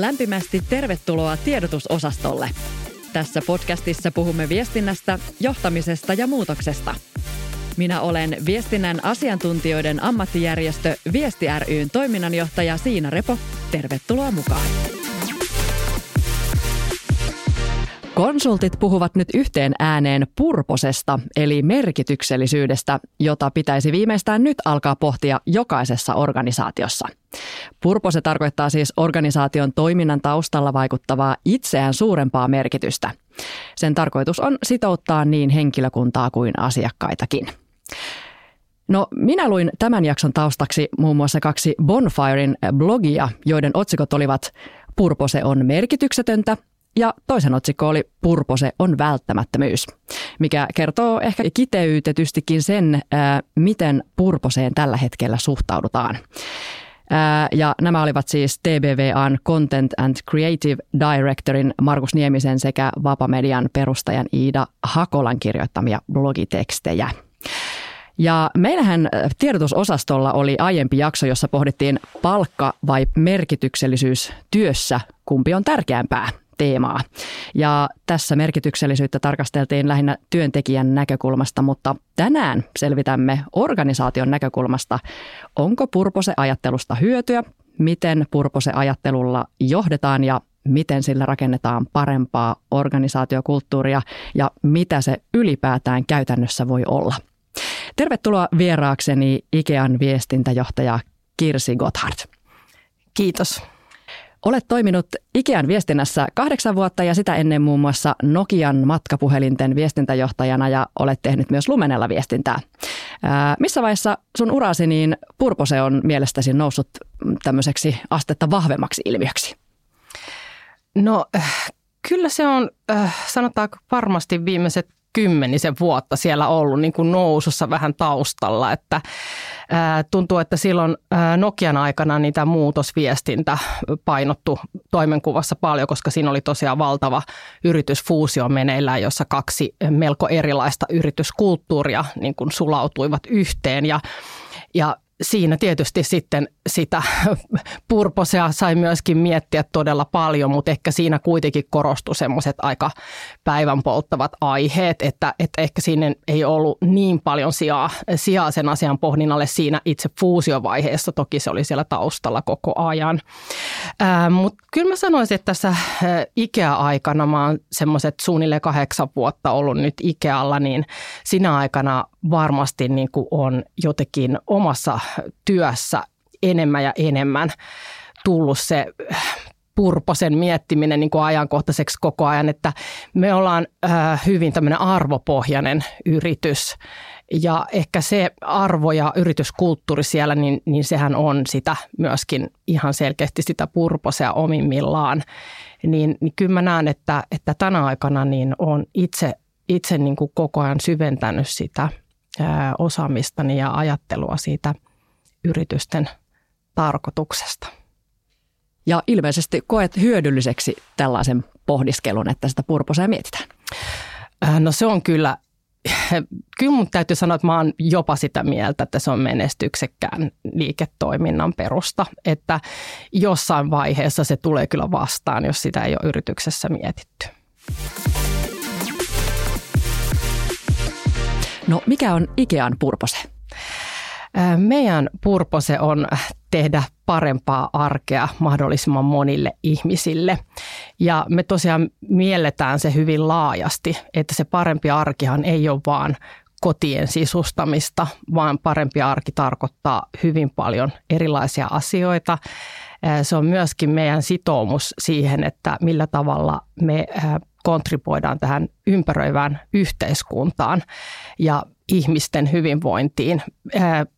Lämpimästi tervetuloa tiedotusosastolle. Tässä podcastissa puhumme viestinnästä, johtamisesta ja muutoksesta. Minä olen viestinnän asiantuntijoiden ammattijärjestö Viesti ryn toiminnanjohtaja Siina Repo. Tervetuloa mukaan. Konsultit puhuvat nyt yhteen ääneen purposesta, eli merkityksellisyydestä, jota pitäisi viimeistään nyt alkaa pohtia jokaisessa organisaatiossa. Purpose tarkoittaa siis organisaation toiminnan taustalla vaikuttavaa itseään suurempaa merkitystä. Sen tarkoitus on sitouttaa niin henkilökuntaa kuin asiakkaitakin. No, minä luin tämän jakson taustaksi muun muassa kaksi Bonfiren blogia, joiden otsikot olivat Purpose on merkityksetöntä ja toisen otsikko oli Purpose on välttämättömyys, mikä kertoo ehkä kiteytetystikin sen, miten purposeen tällä hetkellä suhtaudutaan. Ja nämä olivat siis TBVAn Content and Creative Directorin Markus Niemisen sekä Vapamedian perustajan Iida Hakolan kirjoittamia blogitekstejä. Ja meillähän tiedotusosastolla oli aiempi jakso, jossa pohdittiin palkka vai merkityksellisyys työssä, kumpi on tärkeämpää – teemaa. Ja tässä merkityksellisyyttä tarkasteltiin lähinnä työntekijän näkökulmasta, mutta tänään selvitämme organisaation näkökulmasta, onko purpose-ajattelusta hyötyä, miten purpose-ajattelulla johdetaan ja miten sillä rakennetaan parempaa organisaatiokulttuuria ja mitä se ylipäätään käytännössä voi olla. Tervetuloa vieraakseni Ikean viestintäjohtaja Kirsi Gotthard. Kiitos. Olet toiminut Ikean viestinnässä kahdeksan vuotta ja sitä ennen muun muassa Nokian matkapuhelinten viestintäjohtajana ja olet tehnyt myös Lumenella viestintää. Ää, missä vaiheessa sun urasi niin Purpose on mielestäsi noussut tämmöiseksi astetta vahvemmaksi ilmiöksi? No kyllä se on, sanotaanko varmasti viimeiset kymmenisen vuotta siellä ollut niin kuin nousussa vähän taustalla, että tuntuu, että silloin Nokian aikana niitä muutosviestintä painottu toimenkuvassa paljon, koska siinä oli tosiaan valtava yritysfuusio meneillään, jossa kaksi melko erilaista yrityskulttuuria niin kuin sulautuivat yhteen. Ja ja siinä tietysti sitten sitä purposea sai myöskin miettiä todella paljon, mutta ehkä siinä kuitenkin korostui semmoiset aika päivän polttavat aiheet, että, että ehkä siinä ei ollut niin paljon sijaa, sijaa sen asian pohdinnalle siinä itse fuusiovaiheessa. Toki se oli siellä taustalla koko ajan. Mutta kyllä mä sanoisin, että tässä Ikea-aikana mä oon semmoiset suunnilleen kahdeksan vuotta ollut nyt Ikealla, niin sinä aikana varmasti niin kuin on jotenkin omassa työssä enemmän ja enemmän tullut se purposen miettiminen niin kuin ajankohtaiseksi koko ajan, että me ollaan äh, hyvin tämmöinen arvopohjainen yritys ja ehkä se arvo ja yrityskulttuuri siellä, niin, niin sehän on sitä myöskin ihan selkeästi sitä purposea omimmillaan. Niin, niin kyllä mä näen, että, että tänä aikana niin on itse, itse niin kuin koko ajan syventänyt sitä osaamistani ja ajattelua siitä yritysten tarkoituksesta. Ja ilmeisesti koet hyödylliseksi tällaisen pohdiskelun, että sitä purposea mietitään. No se on kyllä kyllä mun täytyy sanoa, että mä oon jopa sitä mieltä, että se on menestyksekkään liiketoiminnan perusta. Että jossain vaiheessa se tulee kyllä vastaan, jos sitä ei ole yrityksessä mietitty. No mikä on Ikean purpose? Meidän purpose on tehdä parempaa arkea mahdollisimman monille ihmisille. Ja me tosiaan mielletään se hyvin laajasti, että se parempi arkihan ei ole vaan kotien sisustamista, vaan parempi arki tarkoittaa hyvin paljon erilaisia asioita. Se on myöskin meidän sitoumus siihen, että millä tavalla me kontribuoidaan tähän ympäröivään yhteiskuntaan ja ihmisten hyvinvointiin.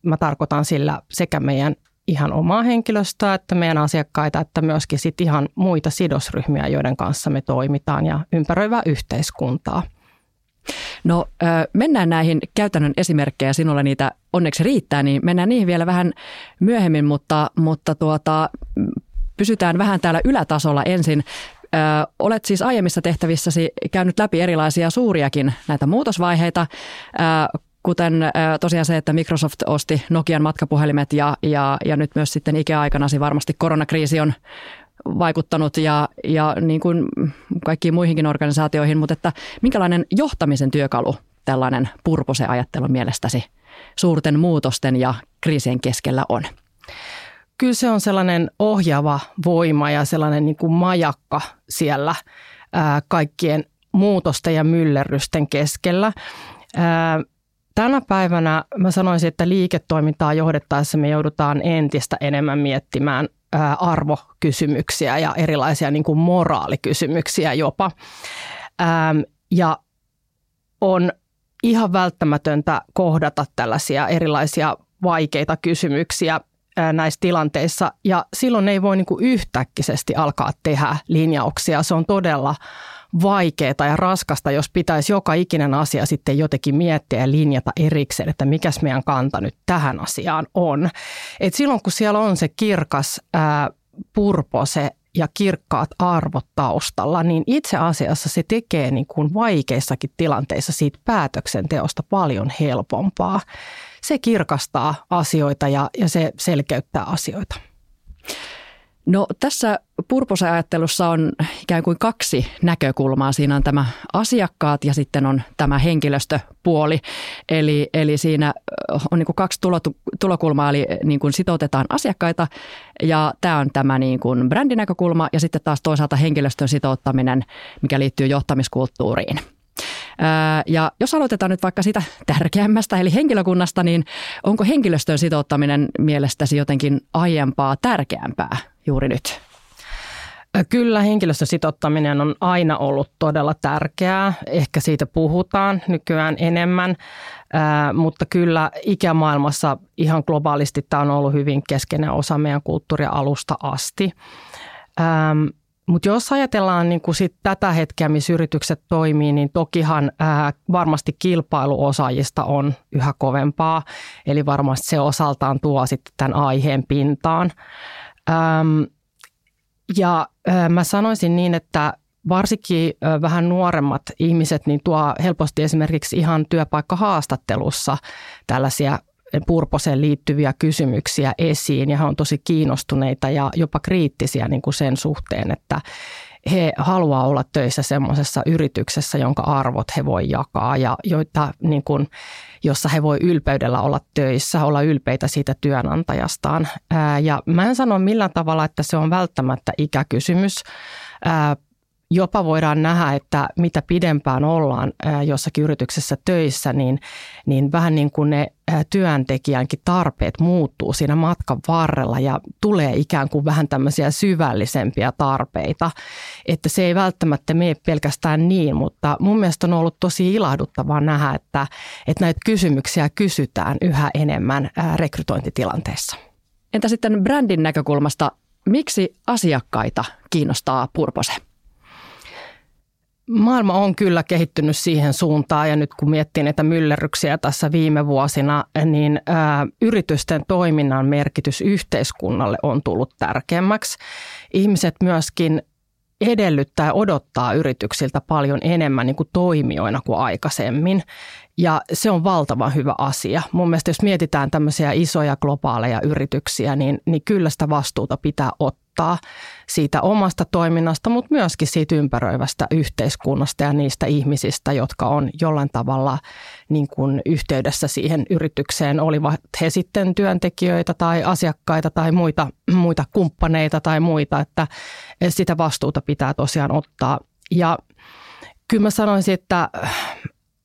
Mä tarkoitan sillä sekä meidän ihan omaa henkilöstöä, että meidän asiakkaita, että myöskin sit ihan muita sidosryhmiä, joiden kanssa me toimitaan ja ympäröivää yhteiskuntaa. No mennään näihin käytännön esimerkkejä, sinulla niitä onneksi riittää, niin mennään niihin vielä vähän myöhemmin, mutta, mutta tuota, pysytään vähän täällä ylätasolla ensin. Ö, olet siis aiemmissa tehtävissäsi käynyt läpi erilaisia suuriakin näitä muutosvaiheita. Ö, kuten tosiaan se, että Microsoft osti Nokian matkapuhelimet ja, ja, ja nyt myös sitten ikäaikanasi varmasti koronakriisi on vaikuttanut ja, ja niin kuin kaikkiin muihinkin organisaatioihin, mutta että minkälainen johtamisen työkalu tällainen purpose-ajattelu mielestäsi suurten muutosten ja kriisien keskellä on? Kyllä se on sellainen ohjaava voima ja sellainen niin kuin majakka siellä ää, kaikkien muutosten ja myllerrysten keskellä. Ää, tänä päivänä mä sanoisin, että liiketoimintaa johdettaessa me joudutaan entistä enemmän miettimään ää, arvokysymyksiä ja erilaisia niin kuin moraalikysymyksiä jopa. Ää, ja on ihan välttämätöntä kohdata tällaisia erilaisia vaikeita kysymyksiä näissä tilanteissa ja silloin ei voi niin kuin yhtäkkisesti alkaa tehdä linjauksia. Se on todella vaikeaa ja raskasta, jos pitäisi joka ikinen asia sitten jotenkin miettiä ja linjata erikseen, että mikäs meidän kanta nyt tähän asiaan on. Et silloin kun siellä on se kirkas ää, purpose ja kirkkaat arvot taustalla, niin itse asiassa se tekee niin kuin vaikeissakin tilanteissa siitä päätöksenteosta paljon helpompaa. Se kirkastaa asioita ja, ja se selkeyttää asioita. No tässä purposeajattelussa on ikään kuin kaksi näkökulmaa. Siinä on tämä asiakkaat ja sitten on tämä henkilöstöpuoli. Eli, eli siinä on niin kuin kaksi tulokulmaa, eli niin kuin sitoutetaan asiakkaita ja tämä on tämä niin kuin brändinäkökulma ja sitten taas toisaalta henkilöstön sitouttaminen, mikä liittyy johtamiskulttuuriin. Ja jos aloitetaan nyt vaikka sitä tärkeämmästä, eli henkilökunnasta, niin onko henkilöstön sitouttaminen mielestäsi jotenkin aiempaa tärkeämpää juuri nyt? Kyllä henkilöstön sitouttaminen on aina ollut todella tärkeää. Ehkä siitä puhutaan nykyään enemmän, mutta kyllä ikämaailmassa ihan globaalisti tämä on ollut hyvin keskeinen osa meidän kulttuuria alusta asti. Mutta jos ajatellaan niin kuin sit tätä hetkeä, missä yritykset toimii, niin tokihan ää, varmasti kilpailuosaajista on yhä kovempaa. Eli varmasti se osaltaan tuo sitten tämän aiheen pintaan. Äm, ja ää, mä sanoisin niin, että varsinkin ää, vähän nuoremmat ihmiset niin tuo helposti esimerkiksi ihan työpaikkahaastattelussa tällaisia purposeen liittyviä kysymyksiä esiin ja he on tosi kiinnostuneita ja jopa kriittisiä niin kuin sen suhteen, että he haluaa olla töissä semmoisessa yrityksessä, jonka arvot he voi jakaa ja joita, niin kuin, jossa he voi ylpeydellä olla töissä, olla ylpeitä siitä työnantajastaan. Ja mä en sano millään tavalla, että se on välttämättä ikäkysymys jopa voidaan nähdä, että mitä pidempään ollaan jossakin yrityksessä töissä, niin, niin vähän niin kuin ne työntekijänkin tarpeet muuttuu siinä matkan varrella ja tulee ikään kuin vähän tämmöisiä syvällisempiä tarpeita. Että se ei välttämättä mene pelkästään niin, mutta mun mielestä on ollut tosi ilahduttavaa nähdä, että, että näitä kysymyksiä kysytään yhä enemmän rekrytointitilanteessa. Entä sitten brändin näkökulmasta, miksi asiakkaita kiinnostaa Purpose? Maailma on kyllä kehittynyt siihen suuntaan ja nyt kun miettii näitä myllerryksiä tässä viime vuosina, niin ää, yritysten toiminnan merkitys yhteiskunnalle on tullut tärkeämmäksi. Ihmiset myöskin edellyttää odottaa yrityksiltä paljon enemmän niin kuin toimijoina kuin aikaisemmin. Ja se on valtavan hyvä asia. Mun mielestä jos mietitään tämmöisiä isoja globaaleja yrityksiä, niin, niin kyllä sitä vastuuta pitää ottaa siitä omasta toiminnasta, mutta myöskin siitä ympäröivästä yhteiskunnasta ja niistä ihmisistä, jotka on jollain tavalla niin kuin yhteydessä siihen yritykseen, olivat he sitten työntekijöitä tai asiakkaita tai muita, muita kumppaneita tai muita, että sitä vastuuta pitää tosiaan ottaa. Ja kyllä mä sanoisin, että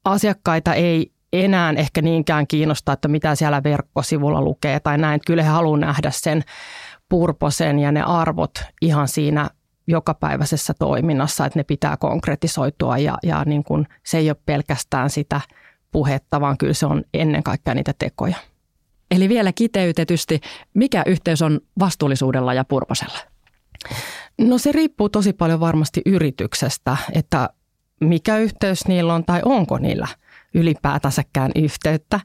asiakkaita ei enää ehkä niinkään kiinnosta, että mitä siellä verkkosivulla lukee tai näin. Kyllä he haluavat nähdä sen purposen ja ne arvot ihan siinä jokapäiväisessä toiminnassa, että ne pitää konkretisoitua ja, ja niin kuin se ei ole pelkästään sitä puhetta, vaan kyllä se on ennen kaikkea niitä tekoja. Eli vielä kiteytetysti, mikä yhteys on vastuullisuudella ja purposella? No se riippuu tosi paljon varmasti yrityksestä, että mikä yhteys niillä on tai onko niillä ylipäätänsäkään yhteyttä.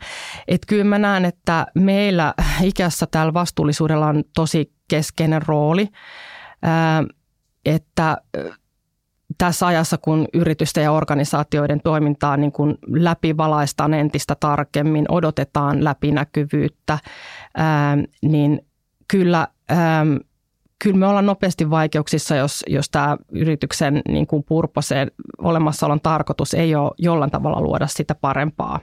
Et kyllä mä näen, että meillä ikässä täällä vastuullisuudella on tosi keskeinen rooli, että tässä ajassa, kun yritysten ja organisaatioiden toimintaa niin kuin läpivalaistaan entistä tarkemmin, odotetaan läpinäkyvyyttä, niin kyllä kyllä me ollaan nopeasti vaikeuksissa, jos, jos tämä yrityksen niin kuin purposeen olemassaolon tarkoitus ei ole jollain tavalla luoda sitä parempaa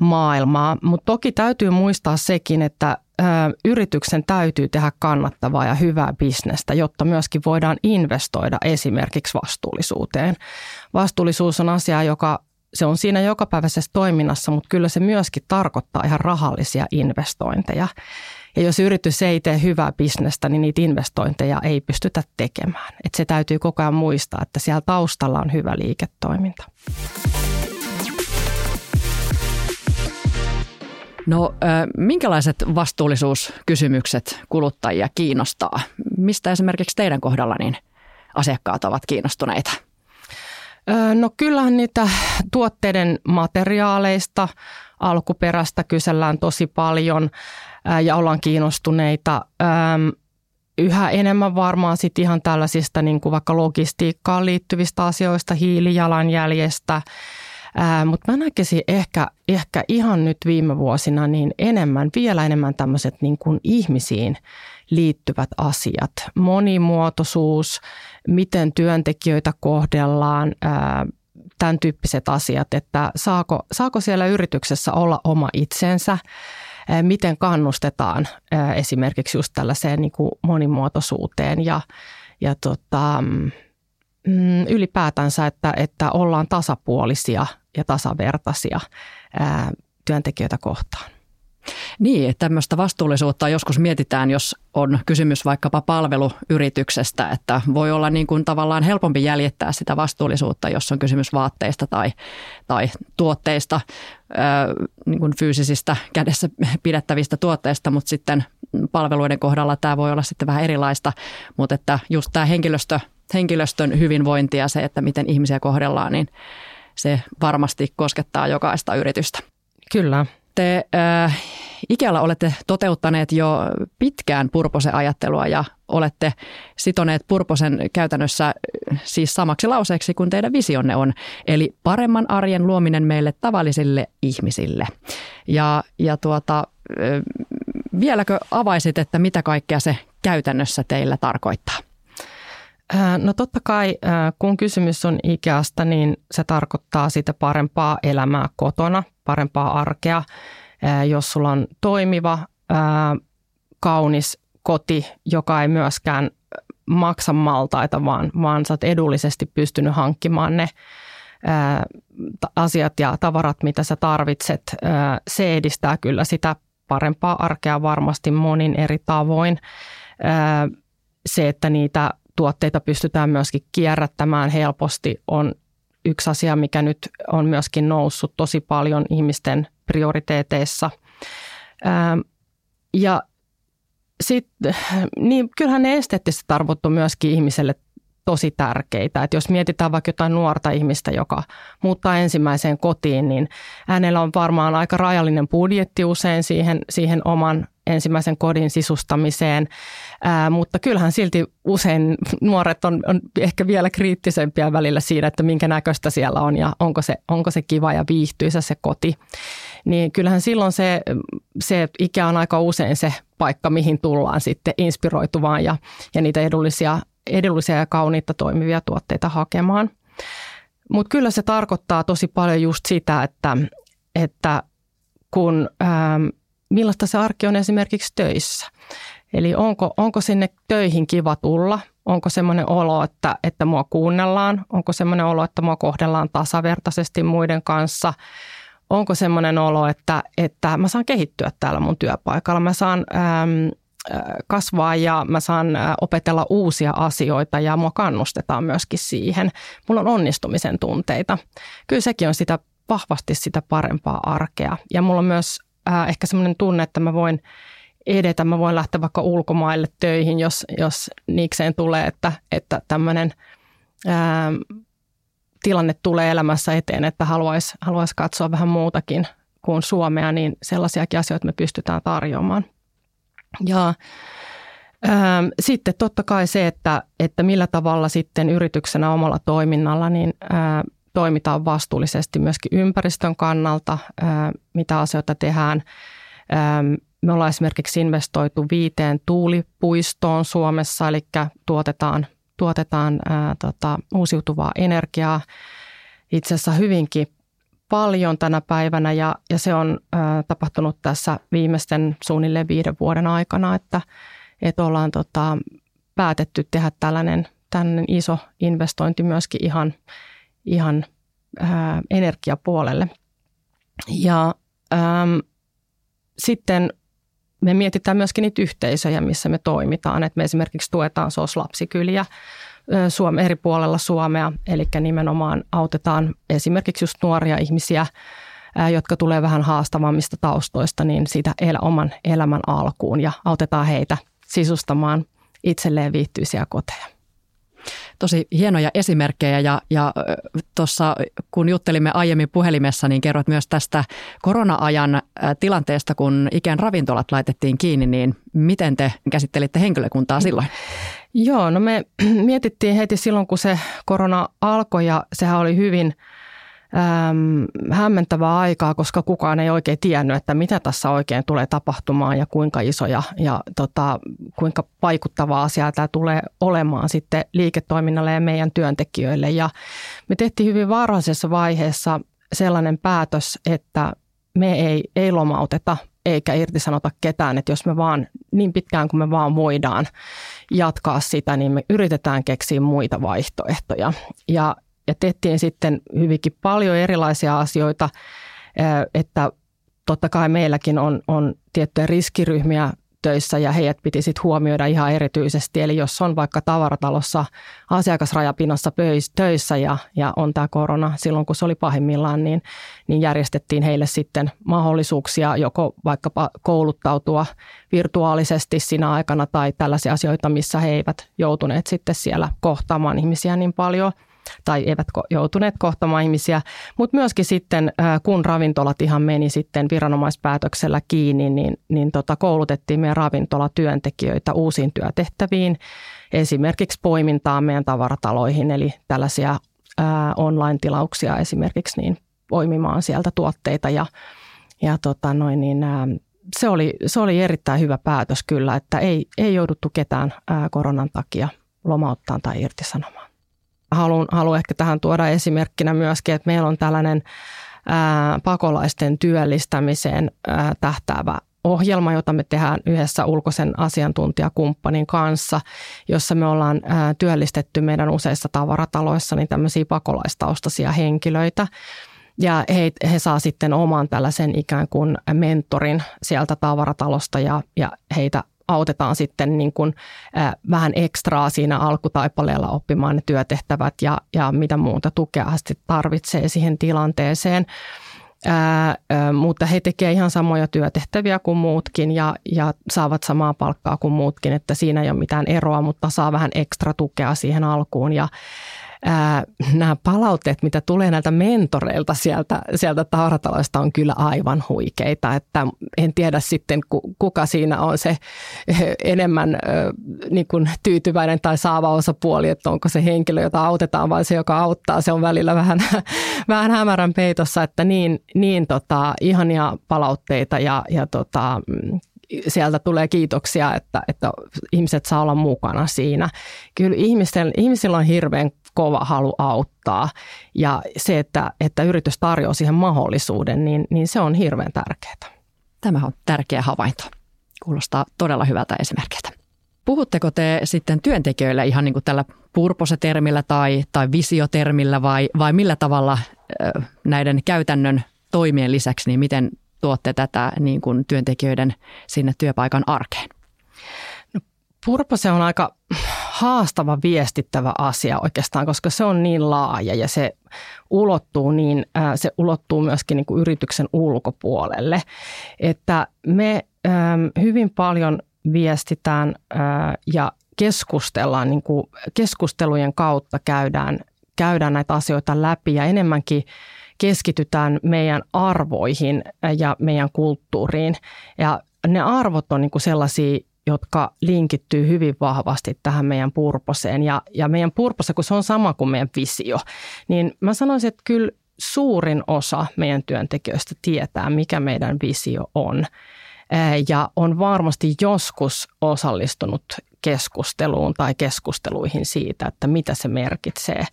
maailmaa. Mutta toki täytyy muistaa sekin, että ö, yrityksen täytyy tehdä kannattavaa ja hyvää bisnestä, jotta myöskin voidaan investoida esimerkiksi vastuullisuuteen. Vastuullisuus on asia, joka se on siinä jokapäiväisessä toiminnassa, mutta kyllä se myöskin tarkoittaa ihan rahallisia investointeja. Ja jos yritys ei tee hyvää bisnestä, niin niitä investointeja ei pystytä tekemään. Et se täytyy koko ajan muistaa, että siellä taustalla on hyvä liiketoiminta. No, minkälaiset vastuullisuuskysymykset kuluttajia kiinnostaa? Mistä esimerkiksi teidän kohdalla niin asiakkaat ovat kiinnostuneita? No kyllähän niitä tuotteiden materiaaleista, alkuperästä kysellään tosi paljon ja ollaan kiinnostuneita. Yhä enemmän varmaan sit ihan tällaisista niin kuin vaikka logistiikkaan liittyvistä asioista, hiilijalanjäljestä, mutta mä näkisin ehkä, ehkä ihan nyt viime vuosina niin enemmän, vielä enemmän tämmöiset niin kuin ihmisiin liittyvät asiat. Monimuotoisuus, miten työntekijöitä kohdellaan, tämän tyyppiset asiat, että saako, saako siellä yrityksessä olla oma itsensä, miten kannustetaan esimerkiksi just tällaiseen niin kuin monimuotoisuuteen ja, ja tota, mm, ylipäätänsä, että, että ollaan tasapuolisia ja tasavertaisia työntekijöitä kohtaan. Niin, tämmöistä vastuullisuutta joskus mietitään, jos on kysymys vaikkapa palveluyrityksestä, että voi olla niin kuin tavallaan helpompi jäljittää sitä vastuullisuutta, jos on kysymys vaatteista tai, tai tuotteista, niin kuin fyysisistä kädessä pidettävistä tuotteista, mutta sitten palveluiden kohdalla tämä voi olla sitten vähän erilaista, mutta että just tämä henkilöstö, henkilöstön hyvinvointi ja se, että miten ihmisiä kohdellaan, niin se varmasti koskettaa jokaista yritystä. Kyllä te äh, Ikealla olette toteuttaneet jo pitkään purposen ajattelua ja olette sitoneet purposen käytännössä äh, siis samaksi lauseeksi kuin teidän visionne on, eli paremman arjen luominen meille tavallisille ihmisille. Ja, ja tuota, äh, vieläkö avaisit, että mitä kaikkea se käytännössä teillä tarkoittaa? No totta kai, kun kysymys on Ikeasta, niin se tarkoittaa sitä parempaa elämää kotona, parempaa arkea. Jos sulla on toimiva, kaunis koti, joka ei myöskään maksa maltaita, vaan, vaan sä oot edullisesti pystynyt hankkimaan ne asiat ja tavarat, mitä sä tarvitset. Se edistää kyllä sitä parempaa arkea varmasti monin eri tavoin. Se, että niitä tuotteita pystytään myöskin kierrättämään helposti, on yksi asia, mikä nyt on myöskin noussut tosi paljon ihmisten prioriteeteissa. Ja sitten, niin kyllähän ne esteettiset arvot on myöskin ihmiselle tosi tärkeitä. Että jos mietitään vaikka jotain nuorta ihmistä, joka muuttaa ensimmäiseen kotiin, niin hänellä on varmaan aika rajallinen budjetti usein siihen, siihen oman ensimmäisen kodin sisustamiseen, ää, mutta kyllähän silti usein nuoret on, on ehkä vielä kriittisempiä välillä siinä, että minkä näköistä siellä on ja onko se, onko se kiva ja viihtyisä se koti. Niin kyllähän silloin se, se ikä on aika usein se paikka, mihin tullaan sitten inspiroituvaan ja, ja niitä edullisia, edullisia ja kauniita toimivia tuotteita hakemaan. Mutta kyllä se tarkoittaa tosi paljon just sitä, että, että kun ähm, millaista se arki on esimerkiksi töissä. Eli onko, onko sinne töihin kiva tulla? Onko semmoinen olo, että, että mua kuunnellaan? Onko semmoinen olo, että mua kohdellaan tasavertaisesti muiden kanssa? Onko semmoinen olo, että, että mä saan kehittyä täällä mun työpaikalla? Mä saan äm, kasvaa ja mä saan opetella uusia asioita ja mua kannustetaan myöskin siihen. Mulla on onnistumisen tunteita. Kyllä sekin on sitä vahvasti sitä parempaa arkea. Ja mulla on myös äh, ehkä semmoinen tunne, että mä voin edetä, mä voin lähteä vaikka ulkomaille töihin, jos, jos niikseen tulee, että, että tämmöinen ähm, tilanne tulee elämässä eteen, että haluaisi haluais katsoa vähän muutakin kuin Suomea, niin sellaisiakin asioita me pystytään tarjoamaan. Ja ää, ähm, sitten totta kai se, että, että millä tavalla sitten yrityksenä omalla toiminnalla, niin ää, toimitaan vastuullisesti myöskin ympäristön kannalta, mitä asioita tehdään. Me ollaan esimerkiksi investoitu viiteen tuulipuistoon Suomessa, eli tuotetaan, tuotetaan ää, tota, uusiutuvaa energiaa. Itse asiassa hyvinkin paljon tänä päivänä ja, ja se on ää, tapahtunut tässä viimeisten suunnilleen viiden vuoden aikana, että, että ollaan tota, päätetty tehdä tällainen, tällainen iso investointi myöskin ihan, ihan ää, energiapuolelle. Ja äm, sitten me mietitään myöskin niitä yhteisöjä, missä me toimitaan. Et me esimerkiksi tuetaan SOS-lapsikyliä Suome, eri puolella Suomea, eli nimenomaan autetaan esimerkiksi just nuoria ihmisiä, jotka tulee vähän haastavammista taustoista, niin siitä el- oman elämän alkuun ja autetaan heitä sisustamaan itselleen viihtyisiä koteja tosi hienoja esimerkkejä ja, ja tuossa kun juttelimme aiemmin puhelimessa, niin kerrot myös tästä korona-ajan tilanteesta, kun ikään ravintolat laitettiin kiinni, niin miten te käsittelitte henkilökuntaa silloin? Joo, no me mietittiin heti silloin, kun se korona alkoi ja sehän oli hyvin – äm, hämmentävää aikaa, koska kukaan ei oikein tiennyt, että mitä tässä oikein tulee tapahtumaan ja kuinka iso ja, ja tota, kuinka vaikuttava asia tämä tulee olemaan sitten liiketoiminnalle ja meidän työntekijöille. Ja me tehtiin hyvin varhaisessa vaiheessa sellainen päätös, että me ei, ei lomauteta eikä irtisanota ketään, että jos me vaan niin pitkään kuin me vaan voidaan jatkaa sitä, niin me yritetään keksiä muita vaihtoehtoja. Ja ja tehtiin sitten hyvinkin paljon erilaisia asioita, että totta kai meilläkin on, on tiettyjä riskiryhmiä töissä ja heidät piti sitten huomioida ihan erityisesti. Eli jos on vaikka tavaratalossa asiakasrajapinassa töissä ja, ja on tämä korona silloin, kun se oli pahimmillaan, niin, niin järjestettiin heille sitten mahdollisuuksia joko vaikkapa kouluttautua virtuaalisesti siinä aikana tai tällaisia asioita, missä he eivät joutuneet sitten siellä kohtaamaan ihmisiä niin paljon – tai eivät joutuneet kohtamaan ihmisiä. Mutta myöskin sitten, kun ravintolat ihan meni sitten viranomaispäätöksellä kiinni, niin, niin tota, koulutettiin meidän ravintolatyöntekijöitä uusiin työtehtäviin, esimerkiksi poimintaa meidän tavarataloihin, eli tällaisia ää, online-tilauksia esimerkiksi niin poimimaan sieltä tuotteita ja, ja tota noin, niin, ää, se oli, se oli erittäin hyvä päätös kyllä, että ei, ei jouduttu ketään ää, koronan takia lomauttaa tai irtisanomaan haluan, haluan ehkä tähän tuoda esimerkkinä myöskin, että meillä on tällainen ää, pakolaisten työllistämiseen ää, tähtäävä ohjelma, jota me tehdään yhdessä ulkoisen asiantuntijakumppanin kanssa, jossa me ollaan ää, työllistetty meidän useissa tavarataloissa niin tämmöisiä pakolaistaustaisia henkilöitä. Ja he, he saa sitten oman tällaisen ikään kuin mentorin sieltä tavaratalosta ja, ja heitä autetaan sitten niin kuin, äh, vähän ekstraa siinä alkutaipaleella oppimaan ne työtehtävät ja, ja mitä muuta tukea sitten tarvitsee siihen tilanteeseen. Ää, ää, mutta he tekevät ihan samoja työtehtäviä kuin muutkin ja, ja saavat samaa palkkaa kuin muutkin, että siinä ei ole mitään eroa, mutta saa vähän ekstra tukea siihen alkuun ja ää, nämä palautteet, mitä tulee näiltä mentoreilta sieltä, sieltä taurataloista on kyllä aivan huikeita, että en tiedä sitten kuka siinä on se enemmän niin kuin tyytyväinen tai saava osapuoli, että onko se henkilö, jota autetaan vai se, joka auttaa, se on välillä vähän, vähän hämärän peitossa, että niin, niin tota, ihania palautteita ja, ja tota, sieltä tulee kiitoksia, että, että ihmiset saa olla mukana siinä. Kyllä ihmisten, ihmisillä on hirveän kova halu auttaa ja se, että, että yritys tarjoaa siihen mahdollisuuden, niin, niin se on hirveän tärkeää. Tämä on tärkeä havainto. Kuulostaa todella hyvältä esimerkiltä. Puhutteko te sitten työntekijöille ihan niin kuin tällä purposetermillä tai, tai visiotermillä vai, vai millä tavalla näiden käytännön toimien lisäksi, niin miten tuotte tätä niin kuin työntekijöiden sinne työpaikan arkeen? No, purpose on aika haastava viestittävä asia oikeastaan, koska se on niin laaja ja se ulottuu, niin, se ulottuu myöskin niin kuin yrityksen ulkopuolelle. Että me hyvin paljon viestitään ja keskustellaan, niin kuin keskustelujen kautta käydään, käydään näitä asioita läpi ja enemmänkin keskitytään meidän arvoihin ja meidän kulttuuriin. Ja ne arvot on niin kuin sellaisia, jotka linkittyy hyvin vahvasti tähän meidän purposeen. Ja, ja meidän purpose, kun se on sama kuin meidän visio, niin mä sanoisin, että kyllä suurin osa meidän työntekijöistä tietää, mikä meidän visio on. ja on varmasti joskus osallistunut keskusteluun tai keskusteluihin siitä, että mitä se merkitsee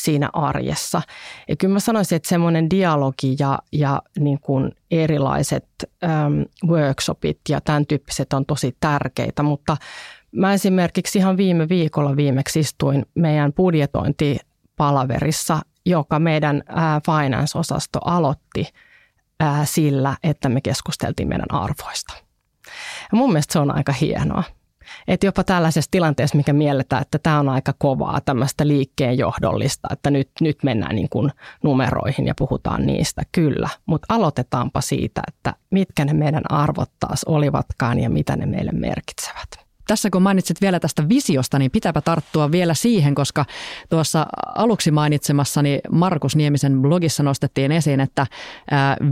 siinä arjessa. Ja kyllä mä sanoisin, että semmoinen dialogi ja, ja niin kuin erilaiset äm, workshopit ja tämän tyyppiset on tosi tärkeitä, mutta mä esimerkiksi ihan viime viikolla viimeksi istuin meidän budjetointipalaverissa, joka meidän ää, finance-osasto aloitti ää, sillä, että me keskusteltiin meidän arvoista. Ja mun mielestä se on aika hienoa. Että jopa tällaisessa tilanteessa, mikä mielletään, että tämä on aika kovaa, tämmöistä liikkeen johdollista, että nyt, nyt mennään niin kuin numeroihin ja puhutaan niistä, kyllä. Mutta aloitetaanpa siitä, että mitkä ne meidän arvot taas olivatkaan ja mitä ne meille merkitsevät tässä kun mainitsit vielä tästä visiosta, niin pitääpä tarttua vielä siihen, koska tuossa aluksi mainitsemassani Markus Niemisen blogissa nostettiin esiin, että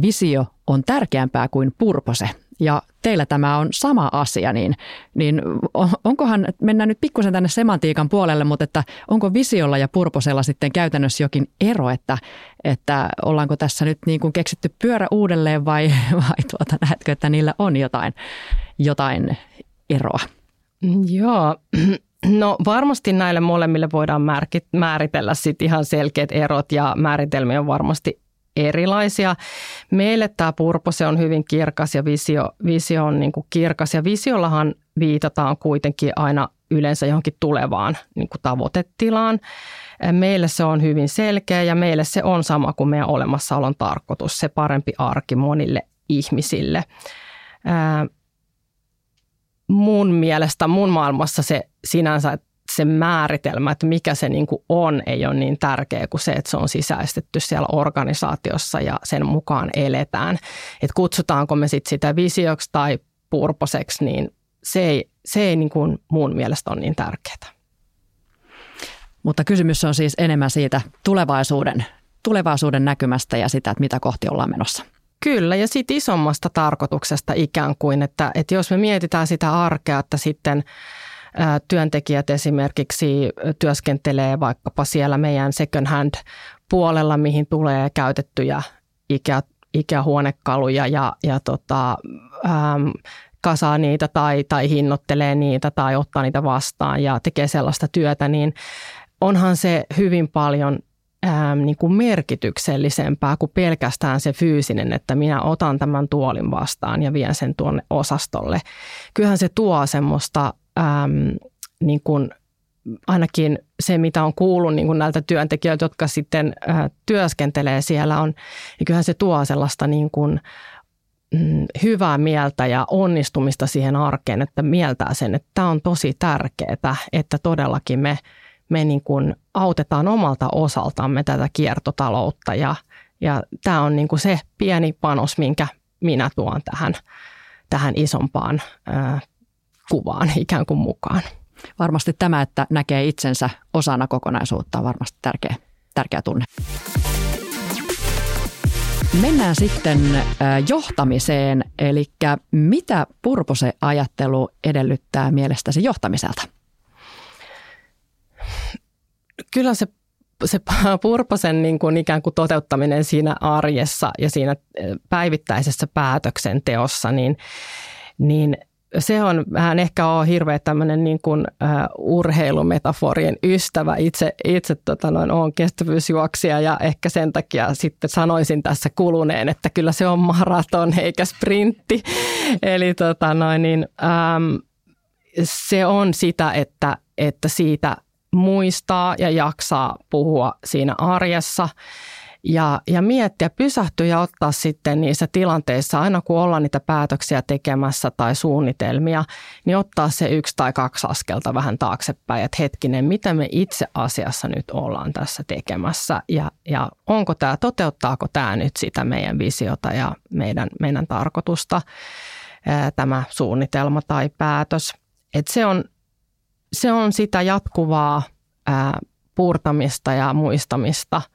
visio on tärkeämpää kuin purpose ja teillä tämä on sama asia, niin, niin onkohan, mennään nyt pikkusen tänne semantiikan puolelle, mutta että onko visiolla ja purposella sitten käytännössä jokin ero, että, että ollaanko tässä nyt niin kuin keksitty pyörä uudelleen vai, vai tuota, näetkö, että niillä on jotain, jotain eroa? Joo, No varmasti näille molemmille voidaan määritellä sit ihan selkeät erot ja määritelmiä on varmasti erilaisia. Meille tämä purpose on hyvin kirkas ja visio, visio on niin kuin kirkas ja visiollahan viitataan kuitenkin aina yleensä johonkin tulevaan niin kuin tavoitetilaan. Meille se on hyvin selkeä ja meille se on sama kuin meidän olemassaolon tarkoitus, se parempi arki monille ihmisille. mun mielestä mun maailmassa se sinänsä, se määritelmä, että mikä se niin kuin on, ei ole niin tärkeä kuin se, että se on sisäistetty siellä organisaatiossa ja sen mukaan eletään. Että kutsutaanko me sit sitä visioksi tai purposeksi, niin se ei, se ei niin kuin mun mielestä ole niin tärkeää. Mutta kysymys on siis enemmän siitä tulevaisuuden, tulevaisuuden näkymästä ja sitä, että mitä kohti ollaan menossa. Kyllä, ja siitä isommasta tarkoituksesta ikään kuin, että, että jos me mietitään sitä arkea, että sitten – työntekijät esimerkiksi työskentelee vaikkapa siellä meidän second hand puolella, mihin tulee käytettyjä ikä, ikähuonekaluja ja, ja tota, ähm, kasaa niitä tai, tai hinnoittelee niitä tai ottaa niitä vastaan ja tekee sellaista työtä, niin onhan se hyvin paljon ähm, niin kuin merkityksellisempää kuin pelkästään se fyysinen, että minä otan tämän tuolin vastaan ja vien sen tuonne osastolle. Kyllähän se tuo semmoista äm, niin kuin ainakin se, mitä on kuullut niin kuin näiltä työntekijöiltä, jotka sitten äh, työskentelee siellä, on, niin kyllähän se tuo sellaista niin kuin, mm, hyvää mieltä ja onnistumista siihen arkeen, että mieltää sen, että tämä on tosi tärkeää, että todellakin me, me niin kuin autetaan omalta osaltamme tätä kiertotaloutta ja, ja tämä on niin kuin se pieni panos, minkä minä tuon tähän, tähän isompaan äh, kuvaan ikään kuin mukaan. Varmasti tämä, että näkee itsensä osana kokonaisuutta on varmasti tärkeä, tärkeä tunne. Mennään sitten johtamiseen, eli mitä purpose-ajattelu edellyttää mielestäsi johtamiselta? Kyllä se, se purposen niin kuin ikään kuin toteuttaminen siinä arjessa ja siinä päivittäisessä päätöksenteossa, niin, niin se on vähän ehkä on hirveä tämmöinen niin kuin, uh, urheilumetaforien ystävä. Itse, itse tota noin, olen kestävyysjuoksija ja ehkä sen takia sitten sanoisin tässä kuluneen, että kyllä se on maraton eikä sprintti. Eli tota noin, niin, um, se on sitä, että, että siitä muistaa ja jaksaa puhua siinä arjessa – ja, ja miettiä, pysähtyä ja ottaa sitten niissä tilanteissa, aina kun ollaan niitä päätöksiä tekemässä tai suunnitelmia, niin ottaa se yksi tai kaksi askelta vähän taaksepäin, että hetkinen, mitä me itse asiassa nyt ollaan tässä tekemässä ja, ja onko tämä, toteuttaako tämä nyt sitä meidän visiota ja meidän, meidän tarkoitusta, tämä suunnitelma tai päätös. Et se, on, se on sitä jatkuvaa ää, puurtamista ja muistamista –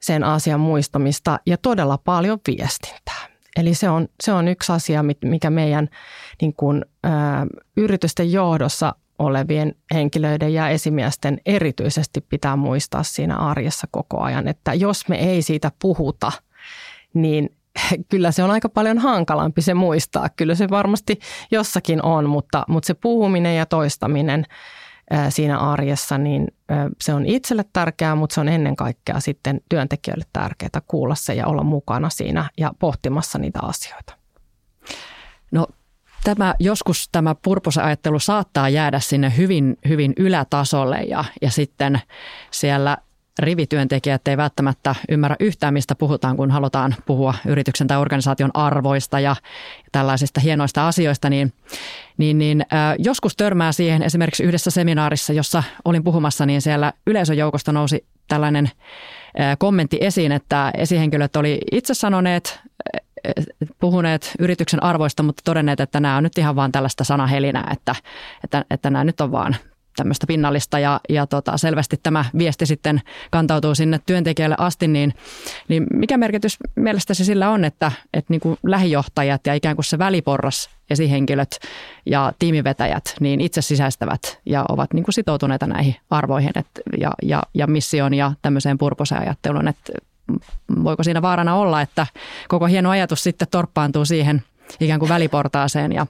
sen asian muistamista ja todella paljon viestintää. Eli se on, se on yksi asia, mikä meidän niin kuin, ä, yritysten johdossa olevien henkilöiden ja esimiesten erityisesti pitää muistaa siinä arjessa koko ajan, että jos me ei siitä puhuta, niin kyllä se on aika paljon hankalampi se muistaa. Kyllä se varmasti jossakin on, mutta, mutta se puhuminen ja toistaminen siinä arjessa, niin se on itselle tärkeää, mutta se on ennen kaikkea sitten työntekijöille tärkeää kuulla se ja olla mukana siinä ja pohtimassa niitä asioita. No tämä, joskus tämä purposajattelu saattaa jäädä sinne hyvin, hyvin ylätasolle ja, ja sitten siellä rivityöntekijät ei välttämättä ymmärrä yhtään, mistä puhutaan, kun halutaan puhua yrityksen tai organisaation arvoista ja tällaisista hienoista asioista, niin, niin, niin äh, joskus törmää siihen esimerkiksi yhdessä seminaarissa, jossa olin puhumassa, niin siellä yleisöjoukosta nousi tällainen äh, kommentti esiin, että esihenkilöt oli itse sanoneet, puhuneet yrityksen arvoista, mutta todenneet, että nämä on nyt ihan vaan tällaista sanahelinää, että, että, että nämä nyt on vaan tämmöistä pinnallista ja, ja tota, selvästi tämä viesti sitten kantautuu sinne työntekijälle asti, niin, niin mikä merkitys mielestäsi sillä on, että, että niin kuin lähijohtajat ja ikään kuin se väliporras esihenkilöt ja tiimivetäjät niin itse sisäistävät ja ovat niin kuin sitoutuneita näihin arvoihin et, ja, ja, ja missioon ja tämmöiseen purposajatteluun, että voiko siinä vaarana olla, että koko hieno ajatus sitten torppaantuu siihen – ikään kuin väliportaaseen ja,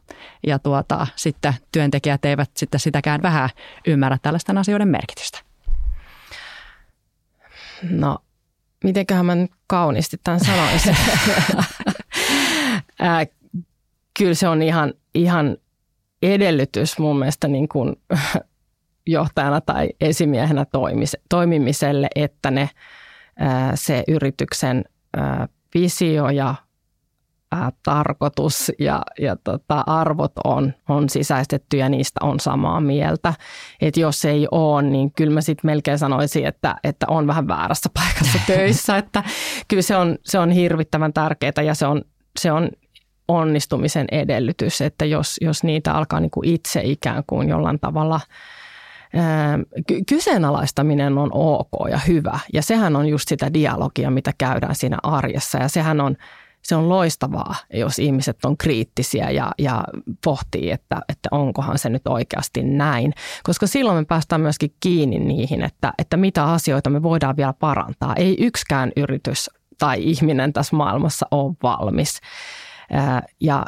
ja tuota, sitten työntekijät eivät sitten sitäkään vähän ymmärrä tällaisten asioiden merkitystä. No, mitenköhän mä nyt kauniisti tämän sanoisin? äh, kyllä se on ihan, ihan edellytys mun mielestä niin kuin johtajana tai esimiehenä toimimiselle, että ne, se yrityksen visio ja ää, tarkoitus ja, ja tota, arvot on, on sisäistetty ja niistä on samaa mieltä. Et jos ei ole, niin kyllä mä sitten melkein sanoisin, että, että on vähän väärässä paikassa töissä. että kyllä se on, se on hirvittävän tärkeää ja se on, se on onnistumisen edellytys, että jos, jos niitä alkaa niin kuin itse ikään kuin jollain tavalla – kyseenalaistaminen on ok ja hyvä. Ja sehän on just sitä dialogia, mitä käydään siinä arjessa. Ja sehän on, se on loistavaa, jos ihmiset on kriittisiä ja, ja pohtii, että, että onkohan se nyt oikeasti näin. Koska silloin me päästään myöskin kiinni niihin, että, että mitä asioita me voidaan vielä parantaa. Ei yksikään yritys tai ihminen tässä maailmassa ole valmis. Ja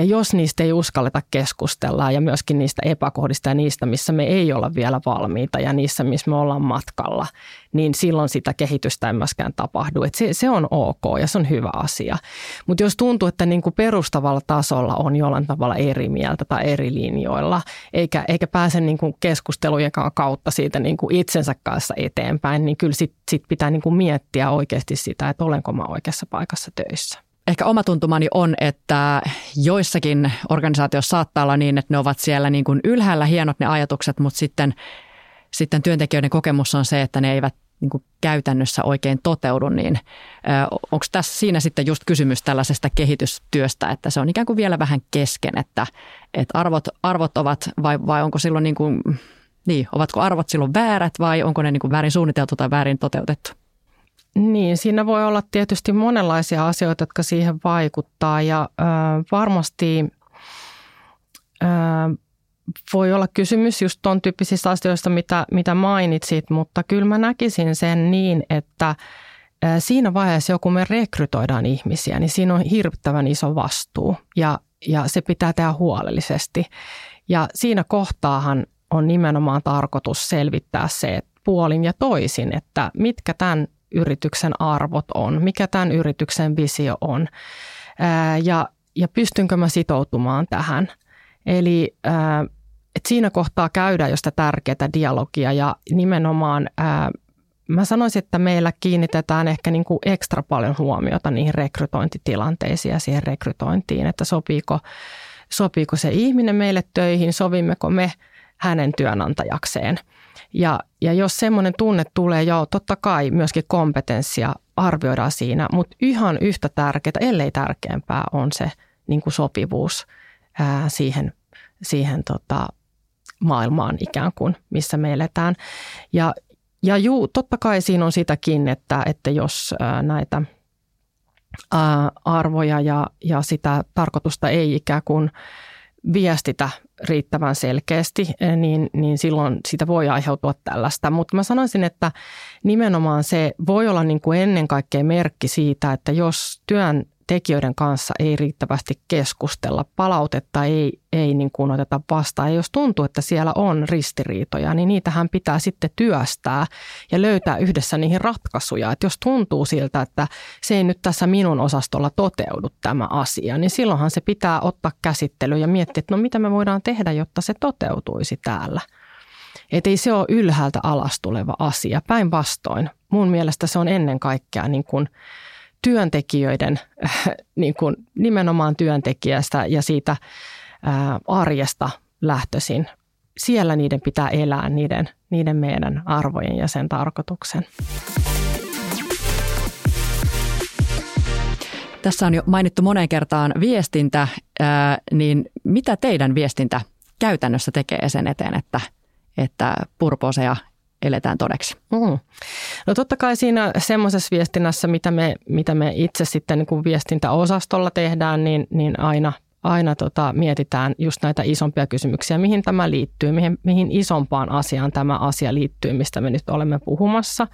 ja jos niistä ei uskalleta keskustella ja myöskin niistä epäkohdista ja niistä, missä me ei olla vielä valmiita ja niissä, missä me ollaan matkalla, niin silloin sitä kehitystä ei myöskään tapahdu. Et se, se on ok ja se on hyvä asia. Mutta jos tuntuu, että niin kuin perustavalla tasolla on jollain tavalla eri mieltä tai eri linjoilla, eikä, eikä pääse niin kuin keskustelujen kautta siitä niin kuin itsensä kanssa eteenpäin, niin kyllä sit, sit pitää niin kuin miettiä oikeasti sitä, että olenko mä oikeassa paikassa töissä ehkä oma tuntumani on, että joissakin organisaatioissa saattaa olla niin, että ne ovat siellä niin kuin ylhäällä hienot ne ajatukset, mutta sitten, sitten työntekijöiden kokemus on se, että ne eivät niin kuin käytännössä oikein toteudu, niin onko tässä siinä sitten just kysymys tällaisesta kehitystyöstä, että se on ikään kuin vielä vähän kesken, että, että arvot, arvot ovat vai, vai onko silloin niin kuin, niin, ovatko arvot silloin väärät vai onko ne niin kuin väärin suunniteltu tai väärin toteutettu? Niin, siinä voi olla tietysti monenlaisia asioita, jotka siihen vaikuttaa ja äh, varmasti äh, voi olla kysymys just tuon tyyppisistä asioista, mitä, mitä mainitsit, mutta kyllä mä näkisin sen niin, että äh, siinä vaiheessa, kun me rekrytoidaan ihmisiä, niin siinä on hirvittävän iso vastuu ja, ja se pitää tehdä huolellisesti. Ja siinä kohtaahan on nimenomaan tarkoitus selvittää se puolin ja toisin, että mitkä tämän yrityksen arvot on, mikä tämän yrityksen visio on? Ja, ja pystynkö mä sitoutumaan tähän. Eli et siinä kohtaa käydään jo sitä tärkeää dialogia ja nimenomaan mä sanoisin, että meillä kiinnitetään ehkä niin kuin ekstra paljon huomiota niihin rekrytointitilanteisiin ja siihen rekrytointiin, että sopiiko, sopiiko se ihminen meille töihin, sovimmeko me hänen työnantajakseen – ja, ja jos semmoinen tunne tulee, joo, totta kai myöskin kompetenssia arvioidaan siinä, mutta ihan yhtä tärkeää, ellei tärkeämpää, on se niin kuin sopivuus ää, siihen, siihen tota, maailmaan ikään kuin, missä me eletään. Ja, ja juu, totta kai siinä on sitäkin, että, että jos ää, näitä ää, arvoja ja, ja sitä tarkoitusta ei ikään kuin viestitä riittävän selkeästi, niin, niin silloin sitä voi aiheutua tällaista. Mutta mä sanoisin, että nimenomaan se voi olla niin kuin ennen kaikkea merkki siitä, että jos työn tekijöiden kanssa ei riittävästi keskustella, palautetta ei, ei niin kuin oteta vastaan. Ja jos tuntuu, että siellä on ristiriitoja, niin niitähän pitää sitten työstää ja löytää yhdessä niihin ratkaisuja. Että jos tuntuu siltä, että se ei nyt tässä minun osastolla toteudu tämä asia, niin silloinhan se pitää ottaa käsittelyyn ja miettiä, että no mitä me voidaan tehdä, jotta se toteutuisi täällä. Että ei se ole ylhäältä alas tuleva asia. Päinvastoin, mun mielestä se on ennen kaikkea niin kuin – työntekijöiden, niin kuin nimenomaan työntekijästä ja siitä arjesta lähtöisin. Siellä niiden pitää elää niiden, niiden meidän arvojen ja sen tarkoituksen. Tässä on jo mainittu moneen kertaan viestintä, niin mitä teidän viestintä käytännössä tekee sen eteen, että, että purposeja eletään todeksi? Mm. No totta kai siinä semmoisessa viestinnässä, mitä me, mitä me itse sitten niin kuin viestintäosastolla tehdään, niin, niin aina, aina tota, mietitään just näitä isompia kysymyksiä, mihin tämä liittyy, mihin, mihin isompaan asiaan tämä asia liittyy, mistä me nyt olemme puhumassa.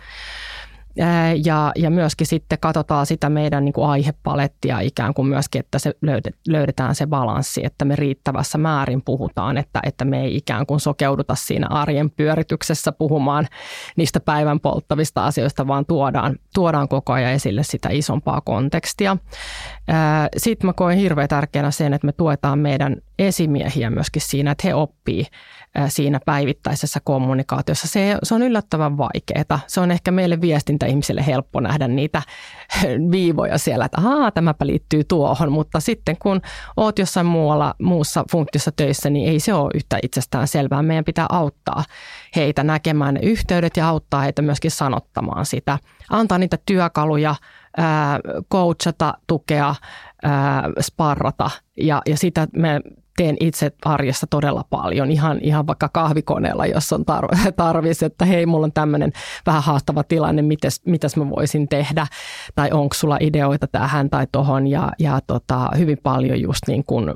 Ja, ja myöskin sitten katsotaan sitä meidän niin kuin aihepalettia ikään kuin myöskin, että se löydetään se balanssi, että me riittävässä määrin puhutaan, että, että me ei ikään kuin sokeuduta siinä arjen pyörityksessä puhumaan niistä päivän polttavista asioista, vaan tuodaan, tuodaan koko ajan esille sitä isompaa kontekstia. Sitten mä koen hirveän tärkeänä sen, että me tuetaan meidän esimiehiä myöskin siinä, että he oppii siinä päivittäisessä kommunikaatiossa. Se, se on yllättävän vaikeaa. Se on ehkä meille viestintäihmisille helppo nähdä niitä viivoja siellä, että ahaa, tämäpä liittyy tuohon, mutta sitten kun oot jossain muualla, muussa funktiossa töissä, niin ei se ole yhtä itsestään selvää. Meidän pitää auttaa heitä näkemään ne yhteydet ja auttaa heitä myöskin sanottamaan sitä. Antaa niitä työkaluja, coachata, tukea, sparrata ja, ja sitä me teen itse arjessa todella paljon, ihan, ihan vaikka kahvikoneella, jos on tar- tarvis, että hei, mulla on tämmöinen vähän haastava tilanne, mites, mitäs mä voisin tehdä, tai onko sulla ideoita tähän tai tohon, ja, ja tota, hyvin paljon just niin kuin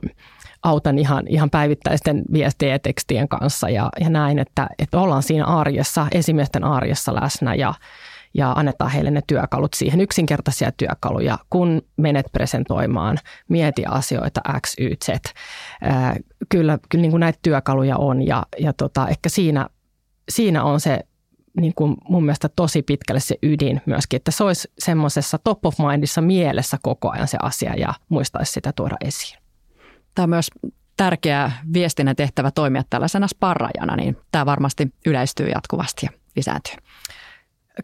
autan ihan, ihan päivittäisten viestien ja tekstien kanssa ja, ja näin, että, että ollaan siinä arjessa, esimiesten arjessa läsnä ja, ja annetaan heille ne työkalut siihen, yksinkertaisia työkaluja, kun menet presentoimaan, mieti asioita X, Y, Z. kyllä kyllä niin kuin näitä työkaluja on ja, ja tota, ehkä siinä, siinä on se niin kuin mun mielestä tosi pitkälle se ydin myöskin, että se olisi semmoisessa top of mindissa mielessä koko ajan se asia ja muistaisi sitä tuoda esiin. Tämä on myös tärkeä viestinnän tehtävä toimia tällaisena sparrajana, niin tämä varmasti yleistyy jatkuvasti ja lisääntyy.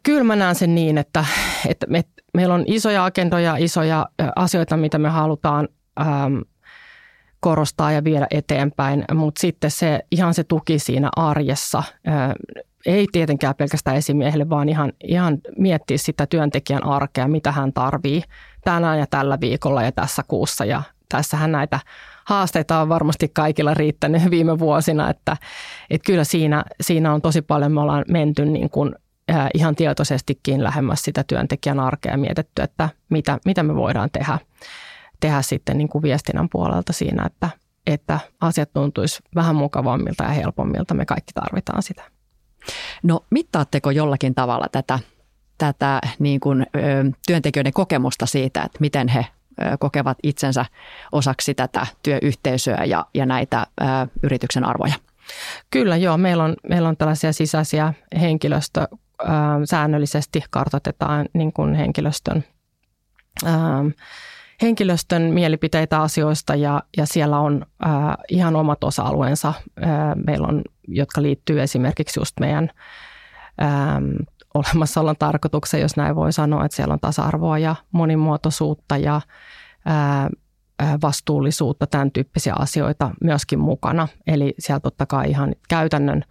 Kyllä mä näen sen niin, että, että me, meillä on isoja agendoja, isoja asioita, mitä me halutaan ähm, korostaa ja viedä eteenpäin, mutta sitten se ihan se tuki siinä arjessa, äh, ei tietenkään pelkästään esimiehelle, vaan ihan, ihan miettiä sitä työntekijän arkea, mitä hän tarvii tänään ja tällä viikolla ja tässä kuussa. Ja tässähän näitä haasteita on varmasti kaikilla riittänyt viime vuosina, että, että kyllä siinä, siinä on tosi paljon, me ollaan menty niin kuin ihan tietoisestikin lähemmäs sitä työntekijän arkea ja mietitty, että mitä, mitä me voidaan tehdä, tehdä sitten niin kuin viestinnän puolelta siinä, että, että asiat tuntuisi vähän mukavammilta ja helpommilta. Me kaikki tarvitaan sitä. No mittaatteko jollakin tavalla tätä, tätä niin kuin, ö, työntekijöiden kokemusta siitä, että miten he ö, kokevat itsensä osaksi tätä työyhteisöä ja, ja näitä ö, yrityksen arvoja? Kyllä joo, meillä on, meillä on tällaisia sisäisiä henkilöstö säännöllisesti kartoitetaan niin kuin henkilöstön, henkilöstön mielipiteitä asioista ja, ja siellä on ihan omat osa-alueensa. meillä on, jotka liittyy esimerkiksi just meidän olemassaolon tarkoitukseen, jos näin voi sanoa, että siellä on tasa-arvoa ja monimuotoisuutta ja vastuullisuutta, tämän tyyppisiä asioita myöskin mukana. Eli siellä totta kai ihan käytännön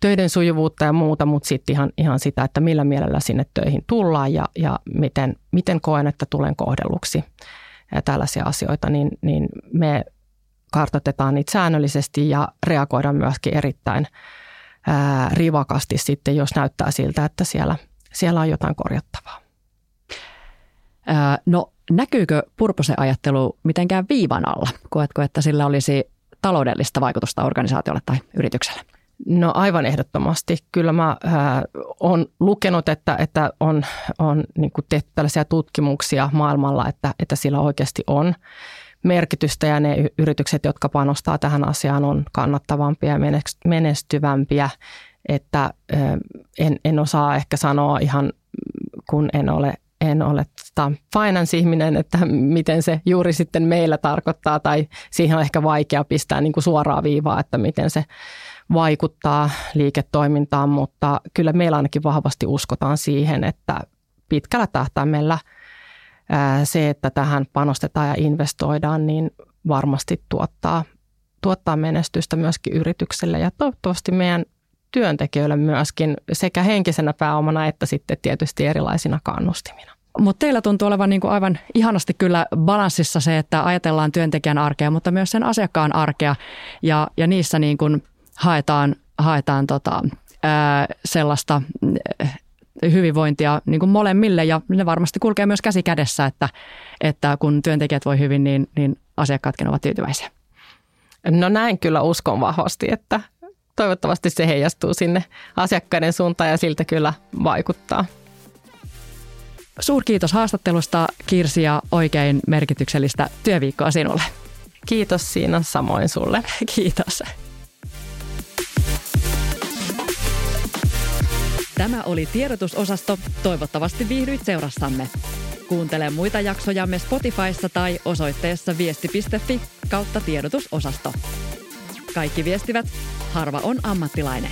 töiden sujuvuutta ja muuta, mutta sitten ihan, ihan sitä, että millä mielellä sinne töihin tullaan ja, ja miten, miten koen, että tulen kohdelluksi ja tällaisia asioita, niin, niin me kartoitetaan niitä säännöllisesti ja reagoidaan myöskin erittäin ää, rivakasti sitten, jos näyttää siltä, että siellä, siellä on jotain korjattavaa. no näkyykö purposen ajattelu mitenkään viivan alla? Koetko, että sillä olisi taloudellista vaikutusta organisaatiolle tai yritykselle? No aivan ehdottomasti. Kyllä mä äh, olen lukenut, että, että on, on niin tehty tällaisia tutkimuksia maailmalla, että, että sillä oikeasti on merkitystä ja ne yritykset, jotka panostaa tähän asiaan, on kannattavampia ja menestyvämpiä. Että äh, en, en osaa ehkä sanoa ihan, kun en ole en ole tota finance-ihminen, että miten se juuri sitten meillä tarkoittaa, tai siihen on ehkä vaikea pistää niin kuin suoraa viivaa, että miten se vaikuttaa liiketoimintaan, mutta kyllä meillä ainakin vahvasti uskotaan siihen, että pitkällä tähtäimellä se, että tähän panostetaan ja investoidaan, niin varmasti tuottaa, tuottaa menestystä myöskin yritykselle ja toivottavasti meidän työntekijöille myöskin sekä henkisenä pääomana että sitten tietysti erilaisina kannustimina. Mutta teillä tuntuu olevan niinku aivan ihanasti kyllä balanssissa se, että ajatellaan työntekijän arkea, mutta myös sen asiakkaan arkea ja, ja niissä niin kuin haetaan, haetaan tota, ää, sellaista hyvinvointia niin kuin molemmille ja ne varmasti kulkee myös käsi kädessä, että, että kun työntekijät voi hyvin, niin, niin asiakkaatkin ovat tyytyväisiä. No näin kyllä uskon vahvasti, että toivottavasti se heijastuu sinne asiakkaiden suuntaan ja siltä kyllä vaikuttaa. Suurkiitos haastattelusta Kirsi ja oikein merkityksellistä työviikkoa sinulle. Kiitos siinä samoin sulle. Kiitos. Tämä oli tiedotusosasto. Toivottavasti viihdyit seurassamme. Kuuntele muita jaksojamme Spotifyssa tai osoitteessa viesti.fi kautta tiedotusosasto. Kaikki viestivät, harva on ammattilainen.